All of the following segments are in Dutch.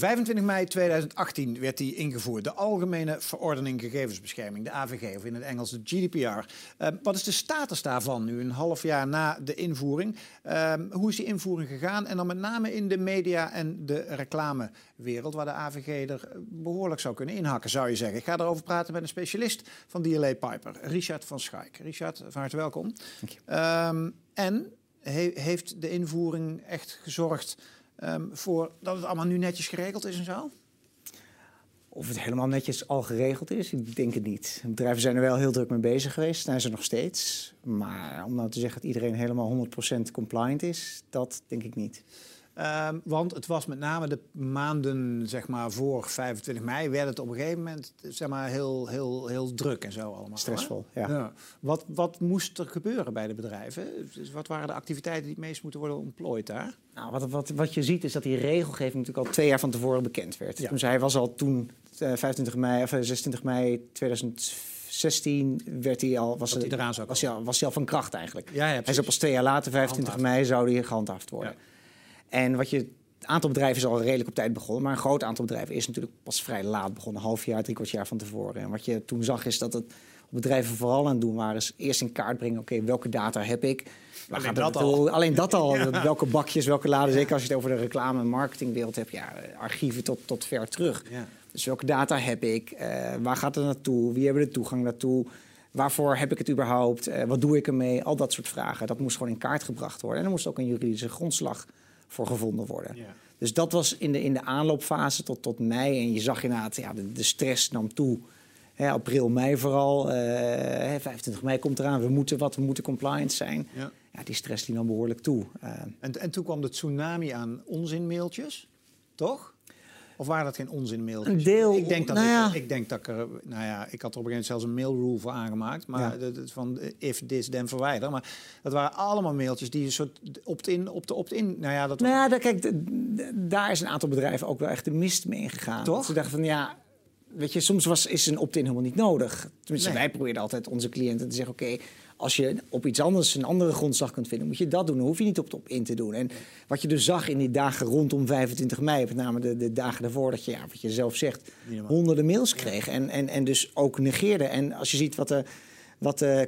25 mei 2018 werd die ingevoerd. De Algemene Verordening Gegevensbescherming, de AVG, of in het Engels de GDPR. Uh, wat is de status daarvan nu, een half jaar na de invoering? Uh, hoe is die invoering gegaan? En dan met name in de media en de reclamewereld, waar de AVG er behoorlijk zou kunnen inhakken, zou je zeggen. Ik ga erover praten met een specialist van DLA Piper, Richard van Schaik. Richard, van harte welkom. Dank je. Um, en he heeft de invoering echt gezorgd um, voor dat het allemaal nu netjes geregeld is en zo? Of het helemaal netjes al geregeld is, ik denk het niet. Bedrijven zijn er wel heel druk mee bezig geweest, zijn ze nog steeds. Maar om nou te zeggen dat iedereen helemaal 100% compliant is, dat denk ik niet. Um, want het was met name de maanden zeg maar, voor 25 mei... werd het op een gegeven moment zeg maar, heel, heel, heel druk en zo allemaal. Stressvol, ja. ja. Wat, wat moest er gebeuren bij de bedrijven? Dus wat waren de activiteiten die het meest moeten worden ontplooid daar? Nou, wat, wat, wat je ziet is dat die regelgeving natuurlijk al twee jaar van tevoren bekend werd. Ja. Dus hij was al toen, uh, 25 mei, of 26 mei 2016 werd hij al, was, hij eraan zou was, hij al, was hij al van kracht eigenlijk. Ja, ja, hij is pas twee jaar later, 25 mei, zou hij gehandhaafd worden. Ja. En wat je, het aantal bedrijven is al redelijk op tijd begonnen, maar een groot aantal bedrijven is natuurlijk pas vrij laat begonnen, een half jaar, drie kwart jaar van tevoren. En wat je toen zag is dat het bedrijven vooral aan het doen waren, is eerst in kaart brengen, oké, okay, welke data heb ik? Waar alleen, dat al. alleen dat al. Ja. Welke bakjes, welke laden. Zeker als je het over de reclame- en marketingwereld hebt. Ja, archieven tot, tot ver terug. Ja. Dus welke data heb ik? Uh, waar gaat het naartoe? Wie hebben de toegang naartoe? Waarvoor heb ik het überhaupt? Uh, wat doe ik ermee? Al dat soort vragen. Dat moest gewoon in kaart gebracht worden. En er moest ook een juridische grondslag voor gevonden worden. Ja. Dus dat was in de, in de aanloopfase tot, tot mei. En je zag inderdaad, ja, de, de stress nam toe. Hè, april, mei vooral. Uh, 25 mei komt eraan. We moeten wat, we moeten compliant zijn. Ja. Ja, die stress die nam behoorlijk toe. Uh, en, en toen kwam de tsunami aan onzinmailtjes, toch? Of waren dat geen onzinmailtjes? Een deel. Ik denk dat, nou ja. ik, ik, denk dat ik er... Nou ja, ik had er op een gegeven moment zelfs een mailrule voor aangemaakt. Maar Ja. van if this, then verwijder. Maar dat waren allemaal mailtjes die een soort opt-in op de opt-in... Nou ja, dat Nou ja, daar, kijk, daar is een aantal bedrijven ook wel echt de mist mee ingegaan. Toch? Dat Ze dachten van ja, weet je, soms was, is een opt-in helemaal niet nodig. Tenminste, Nee. wij proberen altijd onze cliënten te zeggen: oké, als je op iets anders een andere grondslag kunt vinden, moet je dat doen. Dan hoef je niet op de opt-in te doen. En wat je dus zag in die dagen rondom 25 mei, met name de, de dagen daarvoor, dat je, ja, wat je zelf zegt, honderden mails kreeg en, en, en dus ook negeerde. En als je ziet wat de, wat de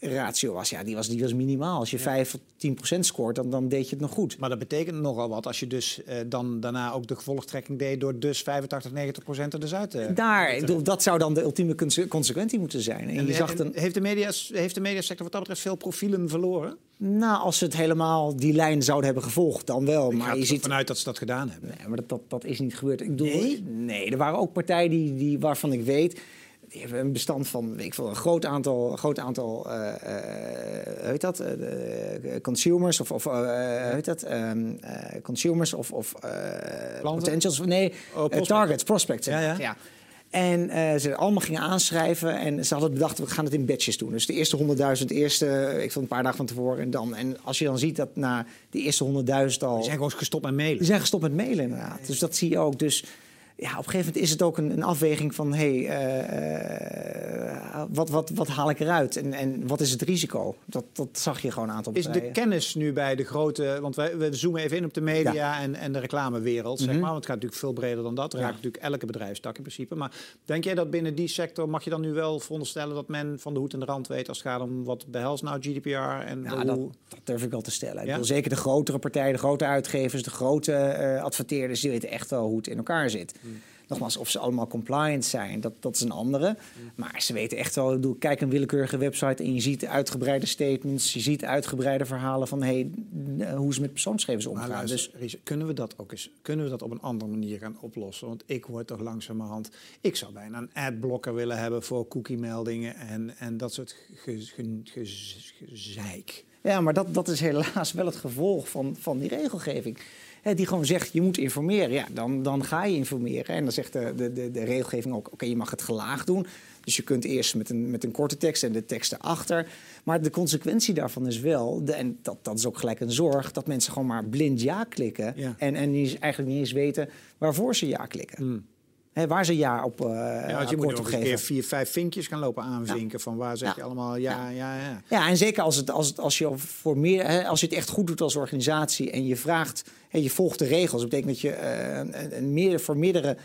conversieratio was, ja, die was, die was minimaal. Als je 5 of 10 procent scoort, dan, dan deed je het nog goed. Maar dat betekent nogal wat als je dus eh, dan daarna ook de gevolgtrekking deed... door dus 85, 90 procent er dus uit te... Daar, ik bedoel, dat zou dan de ultieme conse- consequentie moeten zijn. En, En, je zag en een, heeft, de media, heeft de mediasector wat dat betreft veel profielen verloren? nou, als ze het helemaal die lijn zouden hebben gevolgd, dan wel. Ik Maar je er ziet, vanuit dat ze dat gedaan hebben. nee, maar dat, dat, dat is niet gebeurd. Ik bedoel, Nee? nee, er waren ook partijen die, die, waarvan ik weet. Die hebben een bestand van weet ik veel, een groot aantal, groot aantal hoe heet dat? De consumers of, of hoe heet dat? Eh, consumers of, of potentials. Nee, Oh, prospect. targets, prospects. Ja, ja. ja. En ze allemaal gingen aanschrijven en ze hadden bedacht, we gaan het in batches doen. Dus de eerste 100.000, eerste, ik vond een paar dagen van tevoren en dan. En als je dan ziet dat na de eerste 100.000 al... Die zijn gewoon gestopt met mailen. Die zijn gestopt met mailen inderdaad. Dus dat zie je ook. Dus ja, op een gegeven moment is het ook een, een afweging van... hé, hey, eh, wat, wat, wat haal ik eruit en, en wat is het risico? Dat, dat zag je gewoon een aantal Is de kennis nu bij de grote... Want wij, we zoomen even in op de media en, en de reclamewereld, zeg Mhm. maar. Want het gaat natuurlijk veel breder dan dat. Het raakt natuurlijk elke bedrijfstak in principe. Maar denk jij dat binnen die sector... mag je dan nu wel veronderstellen dat men van de hoed en de rand weet... als het gaat om wat behelst nou GDPR en Ja, hoe... dat, dat durf ik wel te stellen. Ik zeker de grotere partijen, de grote uitgevers, de grote eh, adverteerders, die weten echt wel hoe het in elkaar zit. Nogmaals, of ze allemaal compliant zijn, dat, dat is een andere. Maar ze weten echt wel, ik bedoel, kijk een willekeurige website en je ziet uitgebreide statements, je ziet uitgebreide verhalen van hey, n- hoe ze met persoonsgegevens omgaan. luister, Dus kunnen we dat ook eens, kunnen we dat op een andere manier gaan oplossen? Want ik word toch langzamerhand, ik zou bijna een adblocker willen hebben voor cookie-meldingen en, en dat soort ge, ge, ge- gezeik. Ja, maar dat, dat is helaas wel het gevolg van, van die regelgeving. Hè, die gewoon zegt, je moet informeren. Ja, dan, dan ga je informeren. En dan zegt de, de, de, de regelgeving ook, oké, je mag het gelaagd doen. Dus je kunt eerst met een, met een korte tekst en de tekst erachter. Maar de consequentie daarvan is wel, de, en dat, dat is ook gelijk een zorg... dat mensen gewoon maar blind ja klikken. Ja. En, en eigenlijk niet eens weten waarvoor ze ja klikken. Hmm. Waar ze ja op uh, ja, je moet nog een keer vier, vijf vinkjes gaan lopen aanvinken. Van waar zeg je allemaal ja, ja, ja. Ja, en zeker als, het, als, het, als, je voor meer, als je het echt goed doet als organisatie en je vraagt, en je volgt de regels. Dat betekent dat je uh, een, meer, voor meerdere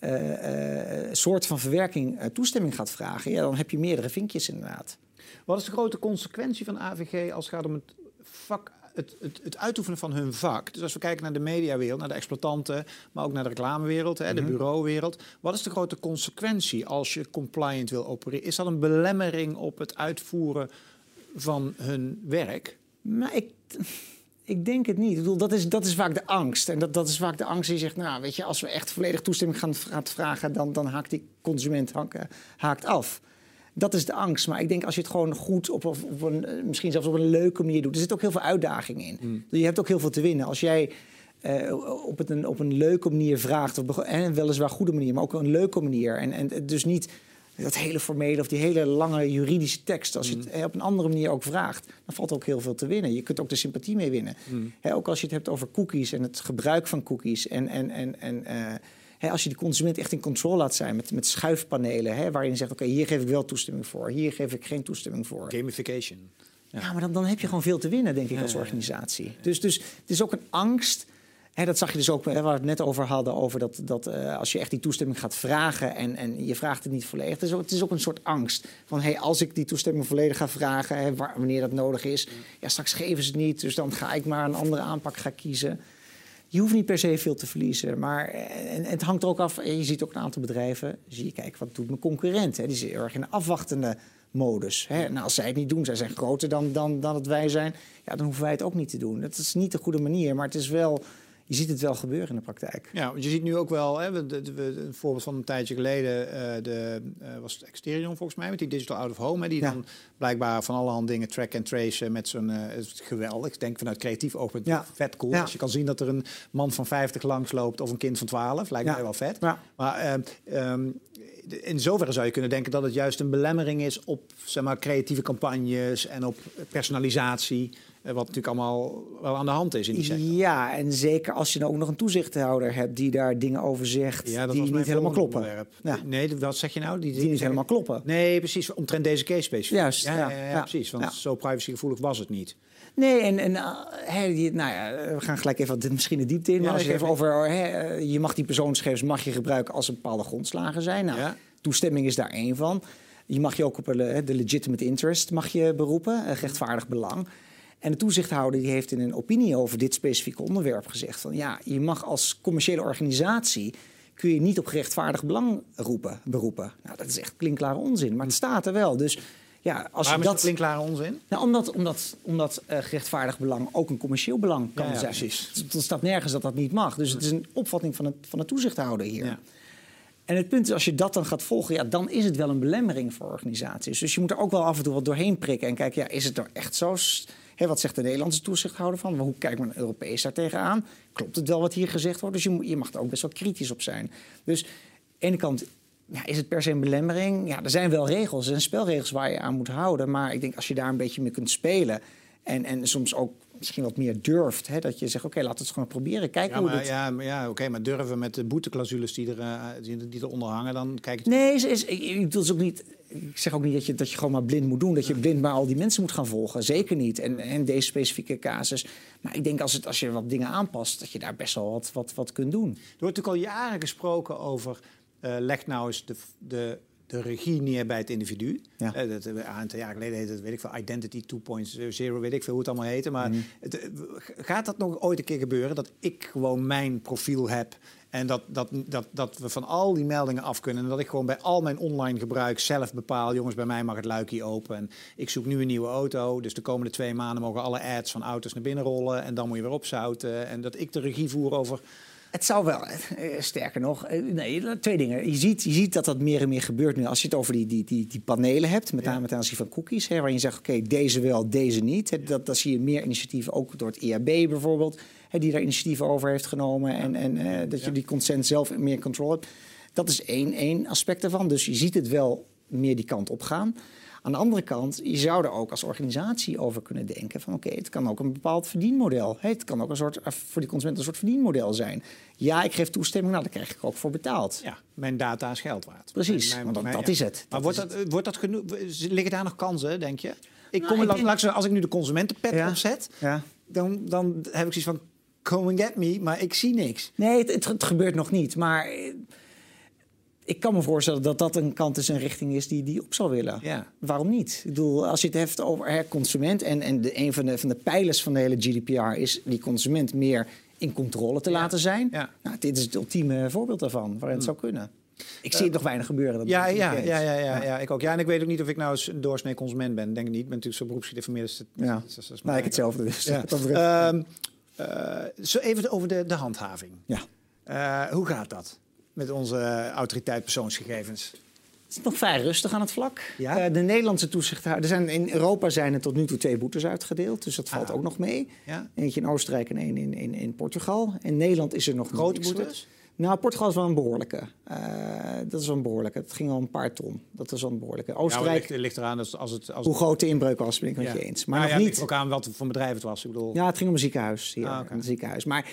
uh, soorten van verwerking toestemming gaat vragen. Ja, dan heb je meerdere vinkjes inderdaad. Wat is de grote consequentie van AVG als het gaat om het vak het, het, het, uitoefenen van hun vak. Dus als we kijken naar de mediawereld, naar de exploitanten, maar ook naar de reclamewereld, hè, de mhm. bureauwereld. Wat is de grote consequentie als je compliant wil opereren? Is dat een belemmering op het uitvoeren van hun werk? Nou, ik, ik denk het niet. Ik bedoel, dat, is, dat is vaak de angst. En dat, dat is vaak de angst die zegt, nou weet je, als we echt volledig toestemming gaan, gaan vragen, dan, dan haakt die consument haakt af. Dat is de angst. Maar ik denk als je het gewoon goed op, op, een, eh, misschien zelfs op een leuke manier doet. Er zit ook heel veel uitdaging in. Mm. Je hebt ook heel veel te winnen. Als jij uh, op, het een, op een leuke manier vraagt, op, en weliswaar goede manier, maar ook een leuke manier. En, en dus niet dat hele formele of die hele lange juridische tekst. Als je het mm. op een andere manier ook vraagt, dan valt ook heel veel te winnen. Je kunt ook de sympathie mee winnen. Mm. ook als je het hebt over cookies en het gebruik van cookies en, en, en, en uh, als je de consument echt in controle laat zijn met, met schuifpanelen, waarin je zegt: Oké, hier geef ik wel toestemming voor, hier geef ik geen toestemming voor. Gamification. Ja, maar dan, dan heb je gewoon veel te winnen, denk ik, als organisatie. Dus, dus het is ook een angst. Dat zag je dus ook, waar we het net over hadden, over dat, dat uh, als je echt die toestemming gaat vragen en, en je vraagt het niet volledig. Het is ook, het is ook een soort angst van, hey, als ik die toestemming volledig ga vragen, wanneer dat nodig is, ja, straks geven ze het niet, dus dan ga ik maar een andere aanpak gaan kiezen je hoeft niet per se veel te verliezen. Maar en, het hangt er ook af. Je ziet ook een aantal bedrijven. Zie je, kijk, wat doet mijn concurrent? Die zit erg in een afwachtende modus. Hè? Nou, als zij het niet doen, zij zijn groter dan, dan, dan het wij zijn. Ja, dan hoeven wij het ook niet te doen. Dat is niet de goede manier, maar het is wel je ziet het wel gebeuren in de praktijk. Ja, want je ziet nu ook wel, hè, we, de, een voorbeeld van een tijdje geleden, uh, de, uh, was het Exterion volgens mij, met die Digital Out of Home, hè, die dan blijkbaar van alle dingen track and trace met zo'n, uh, geweldig, ik denk vanuit creatief oogpunt, ja. vet cool. Als je kan zien dat er een man van 50 langs loopt of een kind van 12, lijkt mij wel vet. Maar um, in zoverre zou je kunnen denken dat het juist een belemmering is op zeg maar, creatieve campagnes en op personalisatie. Eh, wat natuurlijk allemaal wel aan de hand is in die sector. Ja, en zeker als je dan ook nog een toezichthouder hebt die daar dingen over zegt ja, die niet helemaal kloppen. Ja. Nee, wat zeg je nou? Die, die niet helemaal kloppen. Nee, precies. Omtrent deze case specifiek. Juist. Ja, ja, precies. Want zo privacygevoelig was het niet. Nee, en, en die, nou ja, we gaan gelijk even wat, misschien de diepte in. Maar als je even over, je mag die persoonsgegevens mag je gebruiken als er bepaalde grondslagen zijn. Nou, toestemming is daar één van. Je mag je ook op de legitimate interest mag je beroepen, rechtvaardig belang. En de toezichthouder die heeft in een opinie over dit specifieke onderwerp gezegd van ja, je mag als commerciële organisatie kun je niet op gerechtvaardigd belang roepen, beroepen. Nou, dat is echt klinkklare onzin, maar het staat er wel. Dus ja, als Waarom je dat klinkklare onzin? Nou, omdat, omdat, omdat uh, gerechtvaardigd belang ook een commercieel belang kan ja, ja, zijn. Precies. Er staat nergens dat dat niet mag. Dus het is een opvatting van, het, van de toezichthouder hier. Ja. En het punt is, als je dat dan gaat volgen, ja, dan is het wel een belemmering voor organisaties. Dus je moet er ook wel af en toe wat doorheen prikken en kijken, ja, is het er echt zo wat zegt de Nederlandse toezichthouder van? Hoe kijkt men Europees daar tegenaan? Klopt het wel wat hier gezegd wordt? Dus je, je mag er ook best wel kritisch op zijn. Dus de ene kant ja, is het per se een belemmering? Ja, er zijn wel regels en spelregels waar je aan moet houden. Maar ik denk als je daar een beetje mee kunt spelen... en, en soms ook misschien wat meer durft. Hè? Dat je zegt, oké, laten we het gewoon proberen. Kijken ja, hoe maar, dit... Ja, maar, ja oké, maar durven met de boeteclausules die, er, uh, die, die eronder hangen, dan kijk je... Nee, is, is, ik, dus ook niet, ik zeg ook niet dat je, dat je gewoon maar blind moet doen. Dat je blind maar al die mensen moet gaan volgen. Zeker niet. En, en deze specifieke casus. Maar ik denk als, het, als je wat dingen aanpast, dat je daar best wel wat, wat, wat kunt doen. Er wordt natuurlijk al jaren gesproken over... Uh, leg nou eens de, de de regie neer bij het individu. Ja. Uh, dat, een aantal jaar geleden heette het, weet ik veel, Identity 2.0, weet ik veel hoe het allemaal heette. Maar mm. het, eh, gaat dat nog ooit een keer gebeuren dat ik gewoon mijn profiel heb en dat, dat, dat, dat we van al die meldingen af kunnen. En dat ik gewoon bij al mijn online gebruik zelf bepaal. Jongens, bij mij mag het luikje open. En ik zoek nu een nieuwe auto. Dus de komende twee maanden mogen alle ads van auto's naar binnen rollen. En dan moet je weer opzouten. En dat ik de regie voer over het zou wel, eh, sterker nog, eh, nee, twee dingen. Je ziet, je ziet dat dat meer en meer gebeurt nu. Als je het over die, die, die, die panelen hebt, met name ten aanzien van cookies, hè, waar je zegt, oké, deze wel, deze niet. Hè, dat, dat zie je meer initiatieven, ook door het IAB bijvoorbeeld, hè, die daar initiatieven over heeft genomen. En, en uh, dat je die consent zelf meer controle hebt. Dat is één, één aspect ervan. Dus je ziet het wel meer die kant op gaan. Aan de andere kant, je zou er ook als organisatie over kunnen denken van oké, het kan ook een bepaald verdienmodel. Het kan ook een soort, eh, voor die consument een soort verdienmodel zijn. Ja, ik geef toestemming, nou, daar krijg ik ook voor betaald. Ja, mijn data is geld waard. Precies, Mijn- want dat, mijn- dat ja. is het. Maar wordt dat, wordt dat genoeg? Liggen daar nog kansen, denk je? Ik Nou, kom ik denk- langs, als ik nu de consumentenpet Ja. opzet, Ja. dan, dan heb ik zoiets van come and get me, maar ik zie niks. Nee, het, het, het gebeurt nog niet. Maar eh, ik kan me voorstellen dat dat een kant is, een richting is die die op zal willen. Ja. Waarom niet? Ik bedoel, als je het heeft over hè, consument... en, en de, een van de, van de pijlers van de hele GDPR is die consument meer in controle te Ja. laten zijn. Ja. Nou, dit is het ultieme voorbeeld daarvan, waarin het zou kunnen. Ik zie het nog weinig gebeuren. Dat Ja, ja, ja, ja, ja, ja, ik ook. Ja, en ik weet ook niet of ik nou eens een doorsnee consument ben. Denk ik niet. Ik ben natuurlijk zo beroepsgedeformeerd. Dus het- Ja. dat is- dat is Nou, ik hetzelfde dus. Ja. Zo even over de, de handhaving. ja. Eh, hoe gaat dat met onze autoriteit persoonsgegevens? Het is nog vrij rustig aan het vlak. Ja? Eh, de Nederlandse toezichthouder... Er zijn, in Europa zijn er tot nu toe twee boetes uitgedeeld. Dus dat valt Ah. ook nog mee. Ja? Eentje in Oostenrijk en één in, in, in Portugal. In Nederland is er nog Grote boetes? Nou, Portugal is wel een behoorlijke. Eh, dat is wel een behoorlijke. Het ging al een paar ton. Dat is wel een behoorlijke. Ja, het Oostenrijk, ligt, ligt eraan als, als het... Als hoe groot de inbreuk was, ben ik met Ja. je eens. Maar Nou nog ja, niet... ook aan wat voor bedrijf het was. Ik bedoel, Ja, het ging om een ziekenhuis hier. Ah. Een ziekenhuis. Maar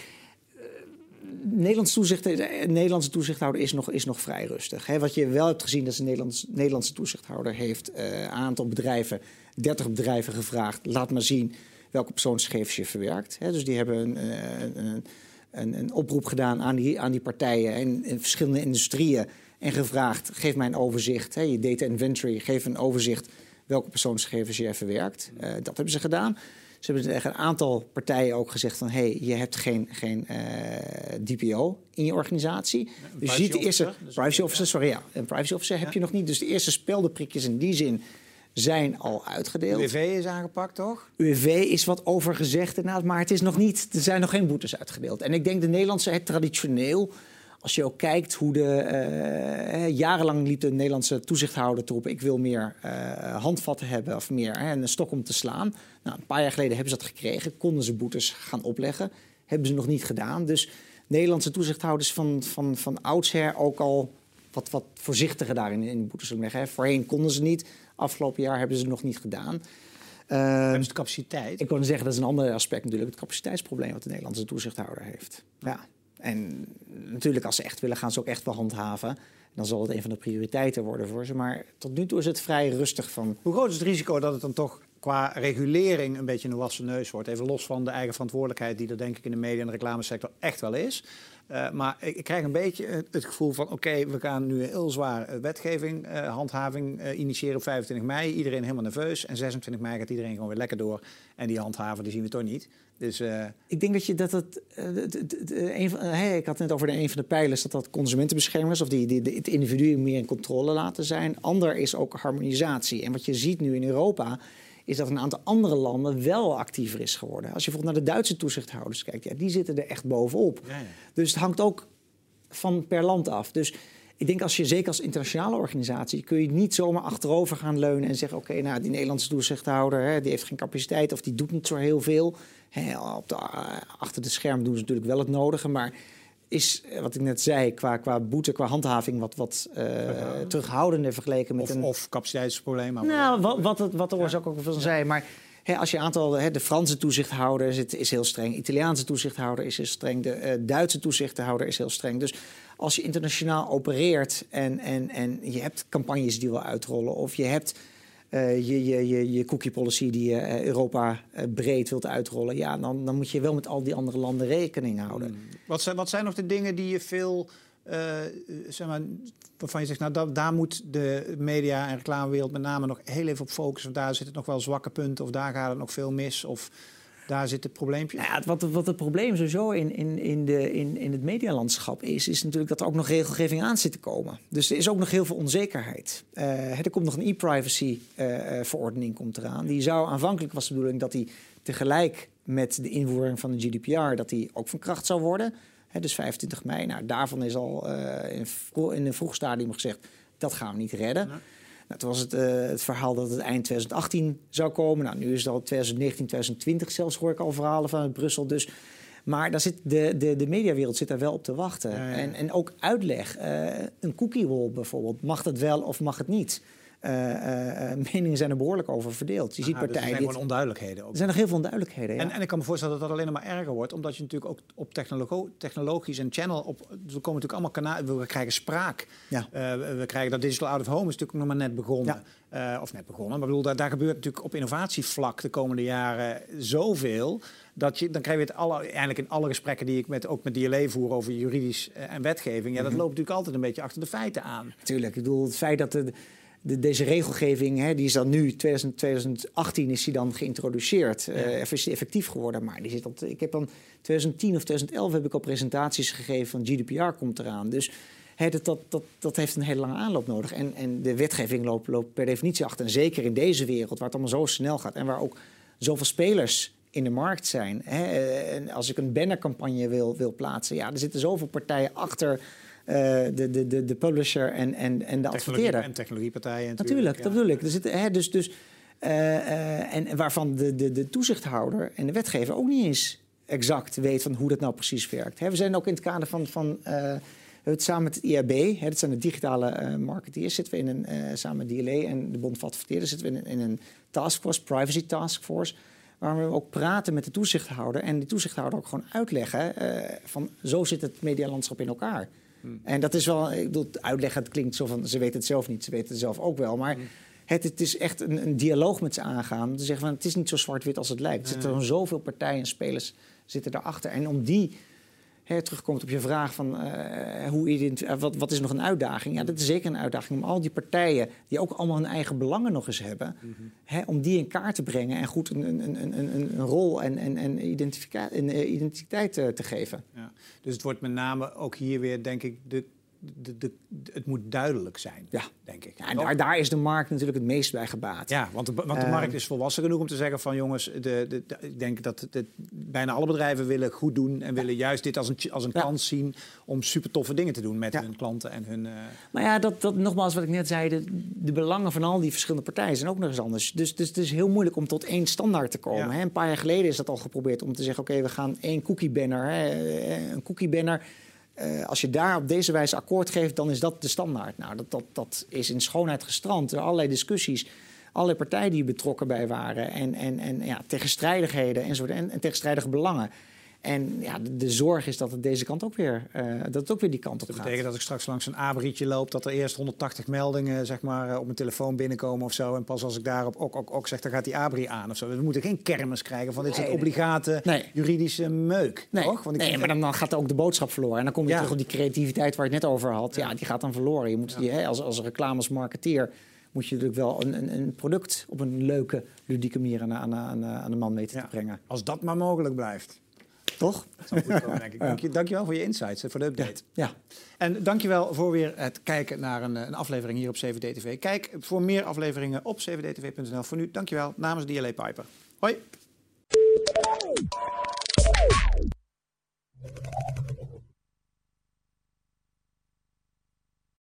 eh, Nederlandse, toezicht, de Nederlandse toezichthouder is nog, is nog vrij rustig. Wat je wel hebt gezien, dat de Nederlands, Nederlandse toezichthouder heeft eh, een aantal bedrijven, 30 bedrijven gevraagd. Laat maar zien welke persoonsgegevens je verwerkt. Dus die hebben een, eh, een, een, een oproep gedaan aan die, aan die partijen in, in verschillende industrieën. En gevraagd, geef mij een overzicht. Je data inventory, geef een overzicht welke persoonsgegevens jij verwerkt. Eh, dat hebben ze gedaan. Ze hebben tegen een aantal partijen ook gezegd van... hé, hey, je hebt geen, geen eh, DPO in je organisatie. dus je ziet de eerste... officer, dus- privacy officer, sorry, ja. Een privacy officer heb je nog niet. Dus de eerste speldenprikjes in die zin zijn al uitgedeeld. UWV is aangepakt, toch? UWV is wat over gezegd inderdaad, maar het is nog niet, er zijn nog geen boetes uitgedeeld. En ik denk de Nederlandse, het traditioneel, als je ook kijkt hoe de... eh, jarenlang liep de Nederlandse toezichthouder erop... ik wil meer eh, handvatten hebben of meer hè, een stok om te slaan. Nou, een paar jaar geleden hebben ze dat gekregen, konden ze boetes gaan opleggen. Hebben ze nog niet gedaan. Dus Nederlandse toezichthouders van, van, van oudsher ook al wat, wat voorzichtiger daarin in boetes leggen. Hè. Voorheen konden ze niet, afgelopen jaar hebben ze het nog niet gedaan. Hebben ze de capaciteit? ik wil zeggen, dat is een ander aspect natuurlijk, het capaciteitsprobleem wat de Nederlandse toezichthouder heeft. Ja. En natuurlijk, als ze echt willen, gaan ze ook echt wel handhaven. Dan zal het een van de prioriteiten worden voor ze. Maar tot nu toe is het vrij rustig van. Hoe groot is het risico dat het dan toch qua regulering een beetje een wassen neus wordt? Even los van de eigen verantwoordelijkheid die er denk ik in de media en reclamesector echt wel is. Eh, maar ik, krijg een beetje het, gevoel van oké, we gaan nu heel zwaar eh, wetgeving, eh, handhaving initiëren op 25 mei. Iedereen helemaal nerveus. En 26 mei gaat iedereen gewoon weer lekker door. En die handhaven, die zien we toch niet. Dus Ik denk dat je dat het. een van, hey, ik had het net over de, een van de pijlers dat dat consumentenbescherming is. Of die, die, die- het individu meer in controle laten zijn. Ander is ook harmonisatie. En wat je ziet nu in Europa. Is dat een aantal andere landen wel actiever is geworden. Als je bijvoorbeeld naar de Duitse toezichthouders kijkt, ja, die zitten er echt bovenop. ja, ja. Dus het hangt ook van per land af. Dus ik denk als je, zeker als internationale organisatie, kun je niet zomaar achterover gaan leunen en zeggen: Oké, nou, die Nederlandse toezichthouder hè, die heeft geen capaciteit of die doet niet zo heel veel. Hè, op de, eh, achter de scherm doen ze natuurlijk wel het nodige, maar is eh, wat ik net zei, qua, qua boete, qua handhaving, wat, wat eh, terughoudender vergeleken met of, een. of capaciteitsprobleem. Nou, wat, wat, het, wat de oorzaak ook van zei. Maar hè, als je aantal, hè, de Franse toezichthouder is, het- is heel streng, Italiaanse toezichthouder is heel streng, de eh, Duitse toezichthouder is heel streng. Dus als je internationaal opereert en, en, en je hebt campagnes die wil uitrollen, of je hebt eh, je, je, je, je cookie policy die je eh, Europa eh, breed wilt uitrollen, ja, dan, dan moet je wel met al die andere landen rekening houden. Wat zijn, wat zijn nog de dingen die je veel, zeg maar, waarvan je zegt, nou, da- daar moet de media- en reclamewereld met name nog heel even op focussen. Of daar zitten nog wel zwakke punten, of daar gaat het nog veel mis, of daar zit het probleempje. Nou ja, wat, wat het probleem sowieso in, in, in, de, in, in het medialandschap is, is natuurlijk dat er ook nog regelgeving aan zit te komen. Dus er is ook nog heel veel onzekerheid. Eh, er komt nog een e-privacy-verordening komt eraan. Die zou aanvankelijk was de bedoeling dat die tegelijk met de invoering van de GDPR, dat die ook van kracht zou worden. Dus 25 mei. Nou, daarvan is al eh, in, in een vroeg stadium gezegd, dat gaan we niet redden. Nou, toen was het, eh, het verhaal dat het eind 2018 zou komen. Nou, nu is het al 2019, 2020 zelfs, hoor ik al verhalen vanuit Brussel. Dus, maar daar zit de, de, de mediawereld zit daar wel op te wachten. Ja, ja. En, en ook uitleg. eh, een cookie wall bijvoorbeeld. Mag het wel of mag het niet? Uh, meningen zijn er behoorlijk over verdeeld. Je ziet Aha, dus partijen. er zijn gewoon onduidelijkheden. Ook. Er zijn nog heel veel onduidelijkheden. Ja. En, en ik kan me voorstellen dat dat alleen maar erger wordt, omdat je natuurlijk ook op technologo technologisch en channel op. We komen natuurlijk allemaal kanalen. We krijgen spraak. Ja. we krijgen dat digital out of home is natuurlijk nog maar net begonnen. Ja. of net begonnen. Maar bedoel, daar, daar gebeurt natuurlijk op innovatievlak de komende jaren zoveel. Dat je, dan krijg je het alle, eigenlijk in alle gesprekken die ik met, ook met DLE voer over juridisch en wetgeving. Ja, dat mhm. loopt natuurlijk altijd een beetje achter de feiten aan. Tuurlijk. Ik bedoel, het feit dat de, de, deze regelgeving, hè, die is dan nu, 2018 is die dan geïntroduceerd, ja. uh, is effectief geworden. Maar die zit op, ik heb dan 2010 of 2011 heb ik al presentaties gegeven van GDPR komt eraan. Dus hè, dat, dat, dat, dat heeft een hele lange aanloop nodig. En, en de wetgeving loopt, loopt per definitie achter. En zeker in deze wereld, waar het allemaal zo snel gaat en waar ook zoveel spelers in de markt zijn. Hè? En als ik een bannercampagne wil, wil plaatsen, ja, er zitten zoveel partijen achter de, de, de, de publisher en, en, en de adverteerder. En technologiepartijen natuurlijk. Natuurlijk, ja. dat bedoel ik. Er zitten, hè, dus, dus, uh, uh, en waarvan de, de, de toezichthouder en de wetgever ook niet eens exact weet van hoe dat nou precies werkt. Hè, we zijn ook in het kader van... van het samen met het IAB, hè, dat zijn de digitale marketeers, zitten we in een, samen met DLA en de Bond van Adverteerders, zitten we in, in een taskforce, privacy taskforce, waar we ook praten met de toezichthouder en die toezichthouder ook gewoon uitleggen van zo zit het medialandschap in elkaar. En dat is wel, ik bedoel, uitleggen, het klinkt zo van, ze weten het zelf niet, ze weten het zelf ook wel. Maar hmm. het, het, is echt een, een, dialoog met ze aangaan. Te zeggen van, het is niet zo zwart-wit als het lijkt. Er zitten zoveel partijen en spelers zitten daarachter. En om die hè, terugkomt op je vraag van uh, hoe uh, wat, wat is nog een uitdaging? Ja, dat is zeker een uitdaging om al die partijen, die ook allemaal hun eigen belangen nog eens hebben, mm -hmm. hè, om die in kaart te brengen en goed een, een, een, een, een rol en, en, en een identiteit te geven. Ja. Dus het wordt met name ook hier weer, denk ik, de de, de, het moet duidelijk zijn, ja. denk ik. Ja, en daar, daar, is de markt natuurlijk het meest bij gebaat. Ja, want de, want de ehm, markt is volwassen genoeg om te zeggen van jongens, de, de, ik denk dat bijna alle bedrijven willen goed doen en willen juist dit als een, als een kans zien om super toffe dingen te doen met hun klanten en hun... Uh... Maar ja, dat, dat, nogmaals wat ik net zei, de, de, belangen van al die verschillende partijen zijn ook nog eens anders. Dus, dus het is heel moeilijk om tot één standaard te komen. Hè? Een paar jaar geleden is dat al geprobeerd om te zeggen, oké, we gaan één cookie banner, hè, een cookie banner uh, als je daar op deze wijze akkoord geeft, dan is dat de standaard. Nou, dat, dat, dat is in schoonheid gestrand. Er allerlei discussies, allerlei partijen die betrokken bij waren... en, en, en ja, tegenstrijdigheden en, en tegenstrijdige belangen. En ja, de, zorg is dat het deze kant ook weer, uh, dat het ook weer die kant op gaat. Dat betekent dat ik straks langs een abrietje loop, dat er eerst 180 meldingen zeg maar, op mijn telefoon binnenkomen of zo. En pas als ik daarop ook, ook, ook zeg, dan gaat die abri aan of zo. We moeten geen kermis krijgen van dit is een obligate nee. juridische meuk. Nee, toch? Want nee maar dan, dan, gaat ook de boodschap verloren. En dan kom je terug op die creativiteit waar je het net over had. Ja, die gaat dan verloren. Je moet die, hè, als, als reclames marketeer moet je natuurlijk wel een, een, een, product op een leuke, ludieke manier aan, aan, aan, aan de man weten te brengen. Als dat maar mogelijk blijft. Toch? Dank je, dankjewel voor je insights en voor de update. Ja, ja. En dankjewel voor weer het kijken naar een, eh, een aflevering hier op CVD-TV. Kijk voor meer afleveringen op cvdtv.nl. Voor nu, dankjewel namens DLA Piper. Hoi!